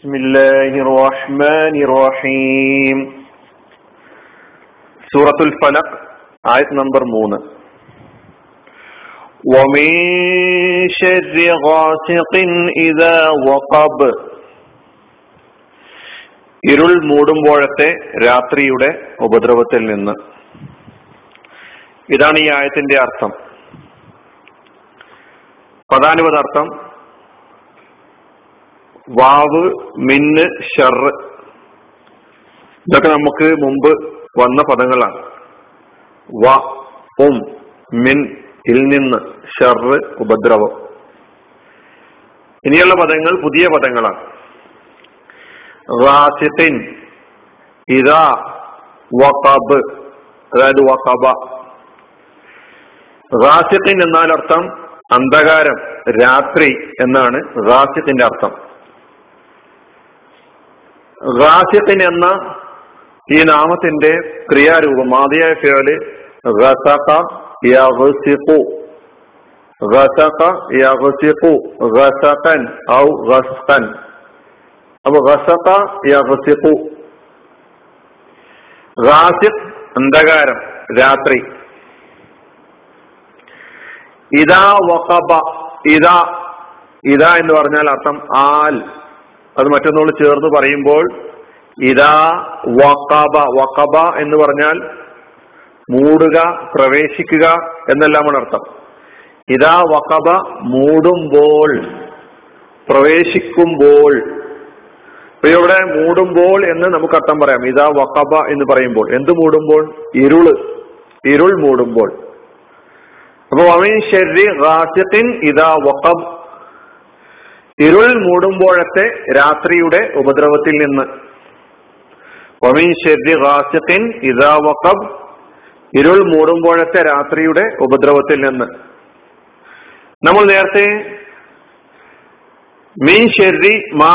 بسم الله الرحمن الرحيم سورة الفلق آية نمبر 3 ومن شر غاسق إذا وقب ഇരുൾ മൂടുമ്പോഴത്തെ രാത്രിയുടെ ഉപദ്രവത്തിൽ നിന്ന് ഇതാണ് ഈ ആയത്തിന്റെ അർത്ഥം പദാനുപദാർത്ഥം വാവ് മിന്ന് ഷറ്. ഇതൊക്കെ നമുക്ക് മുമ്പ് വന്ന പദങ്ങളാണ്. വ ഉം മിൻ ഇൽ നിന്ന് ഷറ് ഉപദ്രവം. ഇനിയുള്ള പദങ്ങൾ പുതിയ പദങ്ങളാണ്. റാസിത്തിൻ ഇതാ വഖബ് അതായത് വഖബ. റാസിത്തിൻ എന്നാൽ അർത്ഥം അന്ധകാരം രാത്രി എന്നാണ് റാസിത്തിന്റെ അർത്ഥം. റാസിഖിൻ എന്ന ഈ നാമത്തിന്റെ ക്രിയാരൂപം ആദ്യമായ ഗസഖൻ ഔ അന്ധകാരം രാത്രി. ഇതാ വഖബ ഇതാ ഇതാ എന്ന് പറഞ്ഞാൽ അർത്ഥം ആൽ. അത് മറ്റൊന്നോട് ചേർന്ന് പറയുമ്പോൾ ഇതാ വക്കബ വക്കബ എന്ന് പറഞ്ഞാൽ മൂടുക പ്രവേശിക്കുക എന്നെല്ലാമാണ് അർത്ഥം. ഇതാ വക്കബ മൂടുമ്പോൾ പ്രവേശിക്കുമ്പോൾ. ഇപ്പൊ ഇവിടെ മൂടുമ്പോൾ എന്ന് നമുക്ക് അർത്ഥം പറയാം. ഇതാ വക്കബ എന്ന് പറയുമ്പോൾ. എന്ത് മൂടുമ്പോൾ? ഇരുൾ ഇരുൾ മൂടുമ്പോൾ. അപ്പൊ ഇതാ വക്കബ് ഇരുൾ മൂടുമ്പോഴത്തെ രാത്രിയുടെ ഉപദ്രവത്തിൽ നിന്ന്. ഇരുൾ മൂടുമ്പോഴത്തെ രാത്രിയുടെ ഉപദ്രവത്തിൽ നിന്ന്. നമ്മൾ നേരത്തെ മീൻ ഷെറി മാ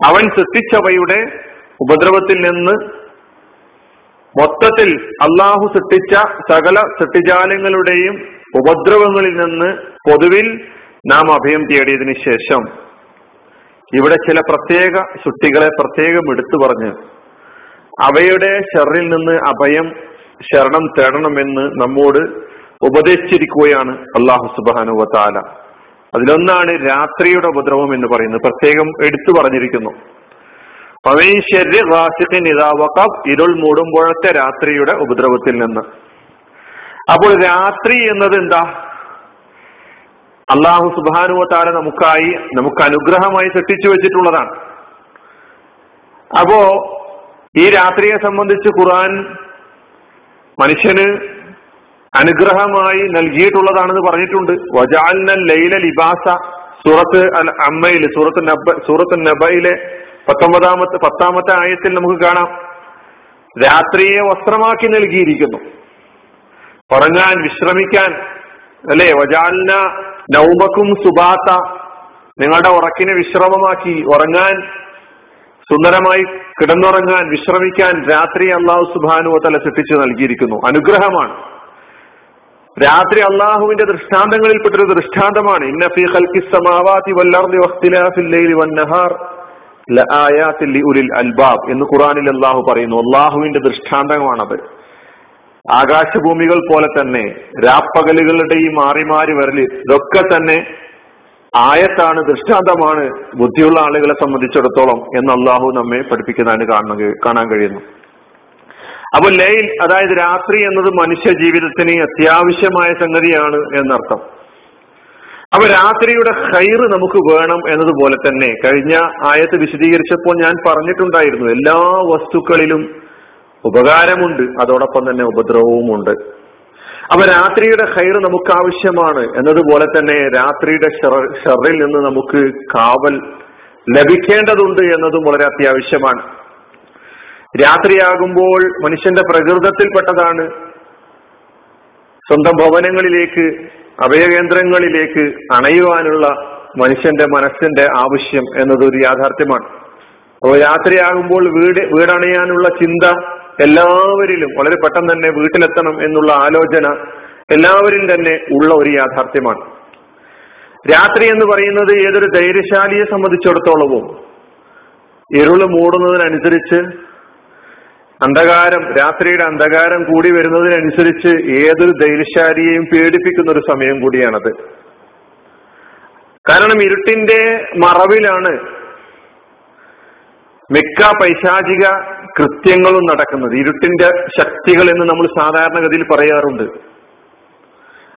അവൻ സൃഷ്ടിച്ചവയുടെ ഉപദ്രവത്തിൽ നിന്ന് മൊത്തത്തിൽ അള്ളാഹു സൃഷ്ടിച്ച സകല സൃഷ്ടിജാലങ്ങളുടെയും ഉപദ്രവങ്ങളിൽ നിന്ന് പൊതുവിൽ നാം അഭയം തേടിയതിനു ശേഷം ഇവിടെ ചില പ്രത്യേക ശുട്ടികളെ പ്രത്യേകം എടുത്തു പറഞ്ഞ് അവയുടെ ഷെറിൽ നിന്ന് അഭയം ശരണം തേടണമെന്ന് നമ്മോട് ഉപദേശിച്ചിരിക്കുകയാണ് അള്ളാഹു സുബാനുവ താല അതിലൊന്നാണ് രാത്രിയുടെ ഉപദ്രവം എന്ന് പറയുന്നത്. പ്രത്യേകം എടുത്തു പറഞ്ഞിരിക്കുന്നു. ഇരുൾ മൂടുമ്പോഴത്തെ രാത്രിയുടെ ഉപദ്രവത്തിൽ നിന്ന്. അപ്പോൾ രാത്രി എന്നത് എന്താ? അള്ളാഹു സുബാനുവത്താല നമുക്കായി നമുക്ക് അനുഗ്രഹമായി സൃഷ്ടിച്ചു വെച്ചിട്ടുള്ളതാണ്. അപ്പോ ഈ രാത്രിയെ സംബന്ധിച്ച് ഖുർആൻ മനുഷ്യന് അനുഗ്രഹമായി നൽകിയിട്ടുള്ളതാണെന്ന് പറഞ്ഞിട്ടുണ്ട്. വജാലിന ലൈല ലിബാസ സൂറത്ത് അൽ അമ്മയിൽ സൂറത്ത് നബ സൂറത്ത് നബയിലെ പത്തൊമ്പതാമത്തെ പത്താമത്തെ ആയത്തിൽ നമുക്ക് കാണാം. രാത്രിയെ വസ്ത്രമാക്കി നൽകിയിരിക്കുന്നു. ഉറങ്ങാൻ വിശ്രമിക്കാൻ അല്ലെ? വജാലിന നൗമക്കും സുബാത്ത നിങ്ങളുടെ ഉറക്കിനെ വിശ്രമമാക്കി ഉറങ്ങാൻ സുന്ദരമായി കിടന്നുറങ്ങാൻ വിശ്രമിക്കാൻ രാത്രി അള്ളാഹു സുബാനു തല സൃഷ്ടിച്ചു നൽകിയിരിക്കുന്നു. അനുഗ്രഹമാണ്. രാത്രി അള്ളാഹുവിന്റെ ദൃഷ്ടാന്തങ്ങളിൽപ്പെട്ടൊരു ദൃഷ്ടാന്തമാണ്. സമാവാതി വന്നഹാർ അൽബാബ് എന്ന് ഖുറാനിൽ അള്ളാഹു പറയുന്നു. അള്ളാഹുവിന്റെ ദൃഷ്ടാന്തമാണത് ആകാശഭൂമികൾ പോലെ തന്നെ രാപ്പകലുകളുടെയും മാറി മാറി വരൽ ഇതൊക്കെ തന്നെ ആയത്താണ് ദൃഷ്ടാന്തമാണ് ബുദ്ധിയുള്ള ആളുകളെ സംബന്ധിച്ചിടത്തോളം എന്ന് അള്ളാഹു നമ്മെ പഠിപ്പിക്കുന്നതിന് കാണുക കാണാൻ കഴിയുന്നു. അപ്പൊ ലൈൽ അതായത് രാത്രി എന്നത് മനുഷ്യ ജീവിതത്തിന് അത്യാവശ്യമായ സംഗതിയാണ് എന്നർത്ഥം. അപ്പൊ രാത്രിയുടെ ഹൈറ് നമുക്ക് വേണം എന്നതുപോലെ തന്നെ കഴിഞ്ഞ ആയത്ത് വിശദീകരിച്ചപ്പോൾ ഞാൻ പറഞ്ഞിട്ടുണ്ടായിരുന്നു എല്ലാ വസ്തുക്കളിലും ഉപകാരമുണ്ട് അതോടൊപ്പം തന്നെ ഉപദ്രവവുമുണ്ട്. അപ്പൊ രാത്രിയുടെ ഹൈർ നമുക്ക് ആവശ്യമാണ് എന്നതുപോലെ തന്നെ രാത്രിയുടെ ഷെറിൽ നിന്ന് നമുക്ക് കാവൽ ലഭിക്കേണ്ടതുണ്ട് എന്നതും വളരെ അത്യാവശ്യമാണ്. രാത്രിയാകുമ്പോൾ മനുഷ്യന്റെ പ്രകൃതത്തിൽപ്പെട്ടതാണ്. സ്വന്തം ഭവനങ്ങളിലേക്ക് അഭയകേന്ദ്രങ്ങളിലേക്ക് അണയുവാനുള്ള മനുഷ്യന്റെ മനസ്സിന്റെ ആവശ്യം എന്നതൊരു യാഥാർത്ഥ്യമാണ്. അപ്പോൾ രാത്രിയാകുമ്പോൾ വീട് വീടണയാനുള്ള ചിന്ത എല്ലാവരിലും വളരെ പെട്ടെന്ന് തന്നെ വീട്ടിലെത്തണം എന്നുള്ള ആലോചന എല്ലാവരിലും തന്നെ ഉള്ള ഒരു യാഥാർത്ഥ്യമാണ്. രാത്രി എന്ന് പറയുന്നത് ഏതൊരു ധൈര്യശാലിയെ സംബന്ധിച്ചിടത്തോളവും ഇരുൾ മൂടുന്നതിനനുസരിച്ച് അന്ധകാരം രാത്രിയുടെ അന്ധകാരം കൂടി വരുന്നതിനനുസരിച്ച് ഏതൊരു ധൈര്യശാലിയെയും പേടിപ്പിക്കുന്ന ഒരു സമയം കൂടിയാണത്. കാരണം ഇരുട്ടിന്റെ മറവിലാണ് മിക്ക പൈശാചിക കൃത്യങ്ങളും നടക്കുന്നത്. ഇരുട്ടിന്റെ ശക്തികൾ എന്ന് നമ്മൾ സാധാരണഗതിയിൽ പറയാറുണ്ട്.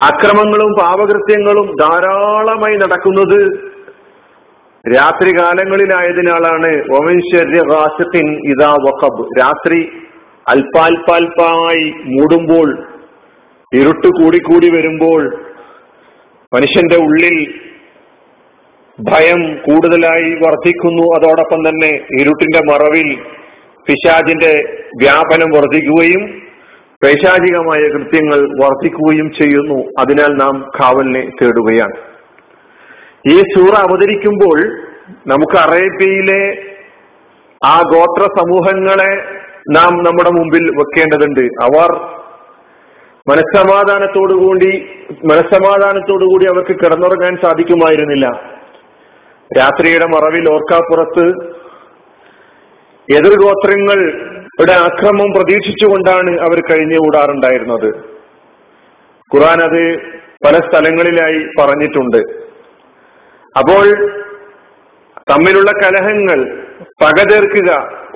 അക്രമങ്ങളും പാപകൃത്യങ്ങളും ധാരാളമായി നടക്കുന്നത് രാത്രി കാലങ്ങളിലായതിനാലാണ് ഒമൻഷര്യൻ ഇതാ വഖബ്. രാത്രി അൽപാൽപാൽപായി മൂടുമ്പോൾ ഇരുട്ട് കൂടിക്കൂടി വരുമ്പോൾ മനുഷ്യന്റെ ഉള്ളിൽ ഭയം കൂടുതലായി വർദ്ധിക്കുന്നു. അതോടൊപ്പം തന്നെ ഇരുട്ടിന്റെ മറവിൽ പിശാജിന്റെ വ്യാപനം വർദ്ധിക്കുകയും പൈശാചികമായ കൃത്യങ്ങൾ വർദ്ധിക്കുകയും ചെയ്യുന്നു. അതിനാൽ നാം കാവലിനെ തേടുകയാണ്. ഈ സൂറ അവതരിക്കുമ്പോൾ നമുക്ക് അറേബ്യയിലെ ആ ഗോത്ര സമൂഹങ്ങളെ നാം നമ്മുടെ മുമ്പിൽ വെക്കേണ്ടതുണ്ട്. അവർ മനസ്സമാധാനത്തോടുകൂടി മനസ്സമാധാനത്തോടുകൂടി അവർക്ക് കിടന്നുറങ്ങാൻ സാധിക്കുമായിരുന്നില്ല. രാത്രിയുടെ മറവിൽ ഓർക്കാപ്പുറത്ത് എതിർഗോത്രങ്ങളുടെ ആക്രമം പ്രതീക്ഷിച്ചുകൊണ്ടാണ് അവർ കഴിഞ്ഞു കഴിഞ്ഞുകൂടാറുണ്ടായിരുന്നത് ഖുറാൻ അത് പല സ്ഥലങ്ങളിലായി പറഞ്ഞിട്ടുണ്ട്. അപ്പോൾ തമ്മിലുള്ള കലഹങ്ങൾ പകതീർക്കുക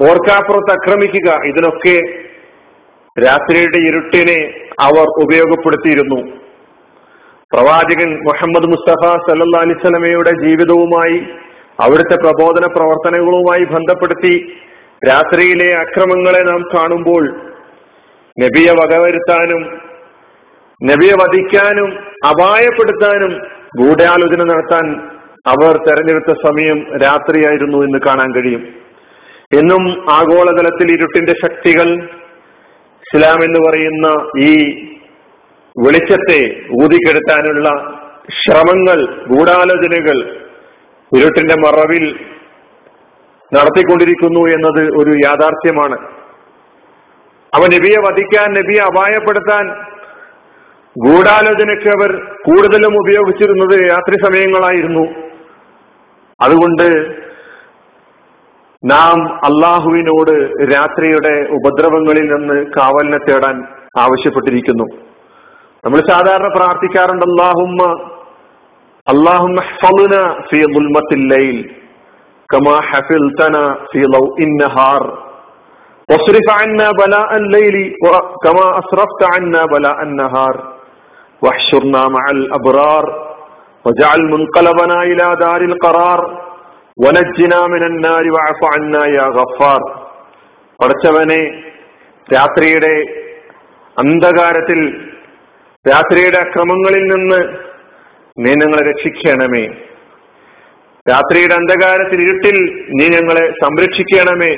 ഓർക്കാപ്പുറത്ത് ആക്രമിക്കുക ഇതിനൊക്കെ രാത്രിയുടെ ഇരുട്ടിനെ അവർ ഉപയോഗപ്പെടുത്തിയിരുന്നു. പ്രവാചകൻ മുഹമ്മദ് മുസ്തഫ സല്ലാ അലിസ്ലമയുടെ ജീവിതവുമായി അവിടുത്തെ പ്രബോധന പ്രവർത്തനങ്ങളുമായി ബന്ധപ്പെടുത്തി രാത്രിയിലെ അക്രമങ്ങളെ നാം കാണുമ്പോൾ നബിയെ വകവരുത്താനും നബിയെ വധിക്കാനും അപായപ്പെടുത്താനും ഗൂഢാലോചന നടത്താൻ അവർ തെരഞ്ഞെടുത്ത സമയം രാത്രിയായിരുന്നു എന്ന് കാണാൻ കഴിയും. എന്നും ആഗോളതലത്തിൽ ഇരുട്ടിന്റെ ശക്തികൾ ഇസ്ലാം എന്ന് പറയുന്ന ഈ വെളിച്ചത്തെ ഊതിക്കെടുത്താനുള്ള ശ്രമങ്ങൾ ഗൂഢാലോചനകൾ ഇരുട്ടിന്റെ മറവിൽ നടത്തിക്കൊണ്ടിരിക്കുന്നു എന്നത് ഒരു യാഥാർത്ഥ്യമാണ്. അവ നബിയെ വധിക്കാൻ നബിയെ അപായപ്പെടുത്താൻ ഗൂഢാലോചനയ്ക്ക് അവർ കൂടുതലും ഉപയോഗിച്ചിരുന്നത് രാത്രി സമയങ്ങളായിരുന്നു. അതുകൊണ്ട് നാം അള്ളാഹുവിനോട് രാത്രിയുടെ ഉപദ്രവങ്ങളിൽ നിന്ന് കാവലിനെ തേടാൻ ആവശ്യപ്പെട്ടിരിക്കുന്നു. നമ്മൾ സാധാരണ പ്രാർത്ഥിക്കാറുണ്ട് അള്ളാഹുമ്മ അള്ളാഹുമ്മ كما حفظتنا في ضوء النهار واصرف عنا بلاء الليل كما أصرفت عنا بلاء النهار واحشرنا مع الأبرار وجعل منقلبنا إلى دار القرار ونجنا من النار واعف عنا يا غفار പടച്ചവനെ രാത്രിയുടെ അന്ധകാരത്തിൽ രാത്രിയുടെ അക്രമങ്ങളിൽ നിന്ന് നീ ഞങ്ങളെ രക്ഷിക്കണമേ രാത്രിയുടെ അന്ധകാരത്തിൽ ഇരുട്ടിൽ നീ ഞങ്ങളെ സംരക്ഷിക്കണമേ.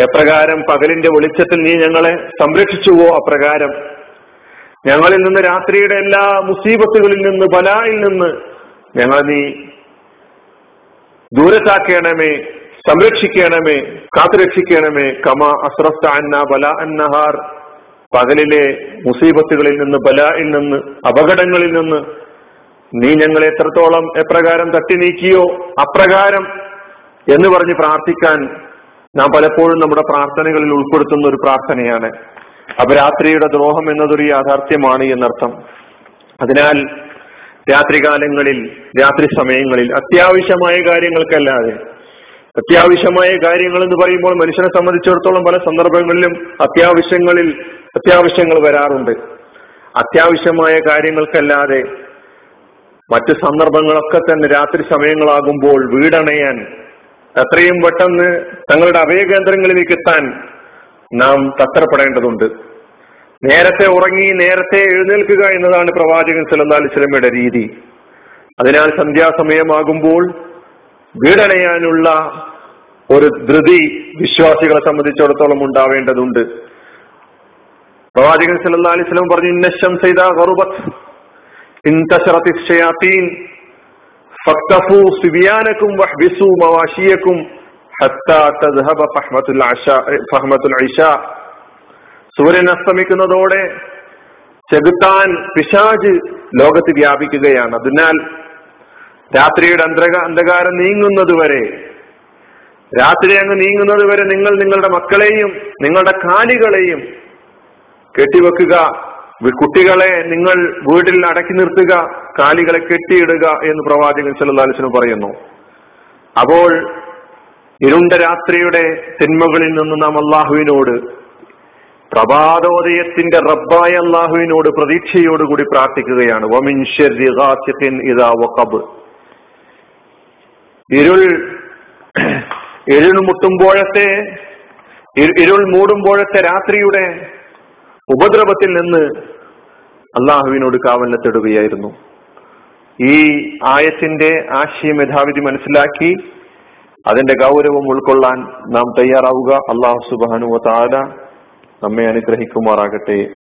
എപ്രകാരം പകലിന്റെ വെളിച്ചത്തിൽ നീ ഞങ്ങളെ സംരക്ഷിച്ചുവോ അപ്രകാരം? ഞങ്ങളിൽ നിന്ന് രാത്രിയുടെ എല്ലാ മുസീബത്തുകളിൽ നിന്ന് ബലായിൽ നിന്ന് ഞങ്ങളെ നീ ദൂരത്താക്കണമേ സംരക്ഷിക്കണമേ കാത്തുരക്ഷിക്കണമേ. കമ അസ്രഫ്ത അന്ന ബല അന്നഹാർ. പകലിലെ മുസീബത്തുകളിൽ നിന്ന് ബലായിൽ നിന്ന് അപകടങ്ങളിൽ നിന്ന് നീ ഞങ്ങളെ എത്രത്തോളം എപ്രകാരം തട്ടി നീക്കിയോ അപ്രകാരം എന്ന് പറഞ്ഞ് പ്രാർത്ഥിക്കാൻ നാം പലപ്പോഴും നമ്മുടെ പ്രാർത്ഥനകളിൽ ഉൾപ്പെടുത്തുന്ന ഒരു പ്രാർത്ഥനയാണ്. അപരാത്രിയുടെ ദ്രോഹം എന്നതൊരു യാഥാർത്ഥ്യമാണ് എന്നർത്ഥം. അതിനാൽ രാത്രികാലങ്ങളിൽ രാത്രി സമയങ്ങളിൽ അത്യാവശ്യമായ കാര്യങ്ങൾക്കല്ലാതെ അത്യാവശ്യമായ കാര്യങ്ങൾ എന്ന് പറയുമ്പോൾ മനുഷ്യനെ സംബന്ധിച്ചിടത്തോളം പല സന്ദർഭങ്ങളിലും അത്യാവശ്യങ്ങളിൽ അത്യാവശ്യങ്ങൾ വരാറുണ്ട്. അത്യാവശ്യമായ കാര്യങ്ങൾക്കല്ലാതെ മറ്റ് സന്ദർഭങ്ങളൊക്കെ തന്നെ രാത്രി സമയങ്ങളാകുമ്പോൾ വീടണയാൻ എത്രയും പെട്ടെന്ന് തങ്ങളുടെ അഭയകേന്ദ്രങ്ങളിലേക്ക് എത്താൻ നാം തത്രപ്പെടേണ്ടതുണ്ട്. നേരത്തെ ഉറങ്ങി നേരത്തെ എഴുന്നേൽക്കുക എന്നതാണ് പ്രവാചകൻ സല്ലല്ലാഹു അലൈഹി വസല്ലമയുടെ രീതി. അതിനാൽ സന്ധ്യാസമയമാകുമ്പോൾ വീടണയാനുള്ള ഒരു ധൃതി വിശ്വാസികളെ സംബന്ധിച്ചിടത്തോളം ഉണ്ടാവേണ്ടതുണ്ട്. പ്രവാചകൻ സലഹ് അലൈഹി വസല്ലം പറഞ്ഞു ഇന്നശം ചെയ്ത സൂര്യൻ അസ്തമിക്കുന്നതോടെ ചെകുത്താൻ പിശാജ് ലോകത്ത് വ്യാപിക്കുകയാണ്. അതിനാൽ രാത്രിയുടെ അന്ധക അന്ധകാരം നീങ്ങുന്നത് വരെ രാത്രി അങ്ങ് നീങ്ങുന്നത് വരെ നിങ്ങൾ നിങ്ങളുടെ മക്കളെയും നിങ്ങളുടെ കാലികളെയും കെട്ടിവെക്കുക. കുട്ടികളെ നിങ്ങൾ വീട്ടിൽ അടക്കി നിർത്തുക കാലികളെ കെട്ടിയിടുക എന്ന് പ്രവാചകൻ സല്ലാസ്ലം പറയുന്നു. അപ്പോൾ ഇരുണ്ട രാത്രിയുടെ തിന്മകളിൽ നിന്ന് നാം അള്ളാഹുവിനോട് പ്രഭാതോദയത്തിന്റെ റബ്ബായ അള്ളാഹുവിനോട് പ്രതീക്ഷയോടുകൂടി പ്രാർത്ഥിക്കുകയാണ്. ഇരുൾ ഇരുൾ മുട്ടുമ്പോഴത്തെ ഇരുൾ മൂടുമ്പോഴത്തെ രാത്രിയുടെ ഉപദ്രവത്തിൽ നിന്ന് അള്ളാഹുവിനോട് കാവലത്തിടുകയായിരുന്നു ഈ ആയത്തിന്റെ ആശയം യഥാവിധി മനസ്സിലാക്കി അതിന്റെ ഗൗരവം ഉൾക്കൊള്ളാൻ നാം തയ്യാറാവുക. അള്ളാഹു സുബാനുവ താല നമ്മെ അനുഗ്രഹിക്കുമാറാകട്ടെ.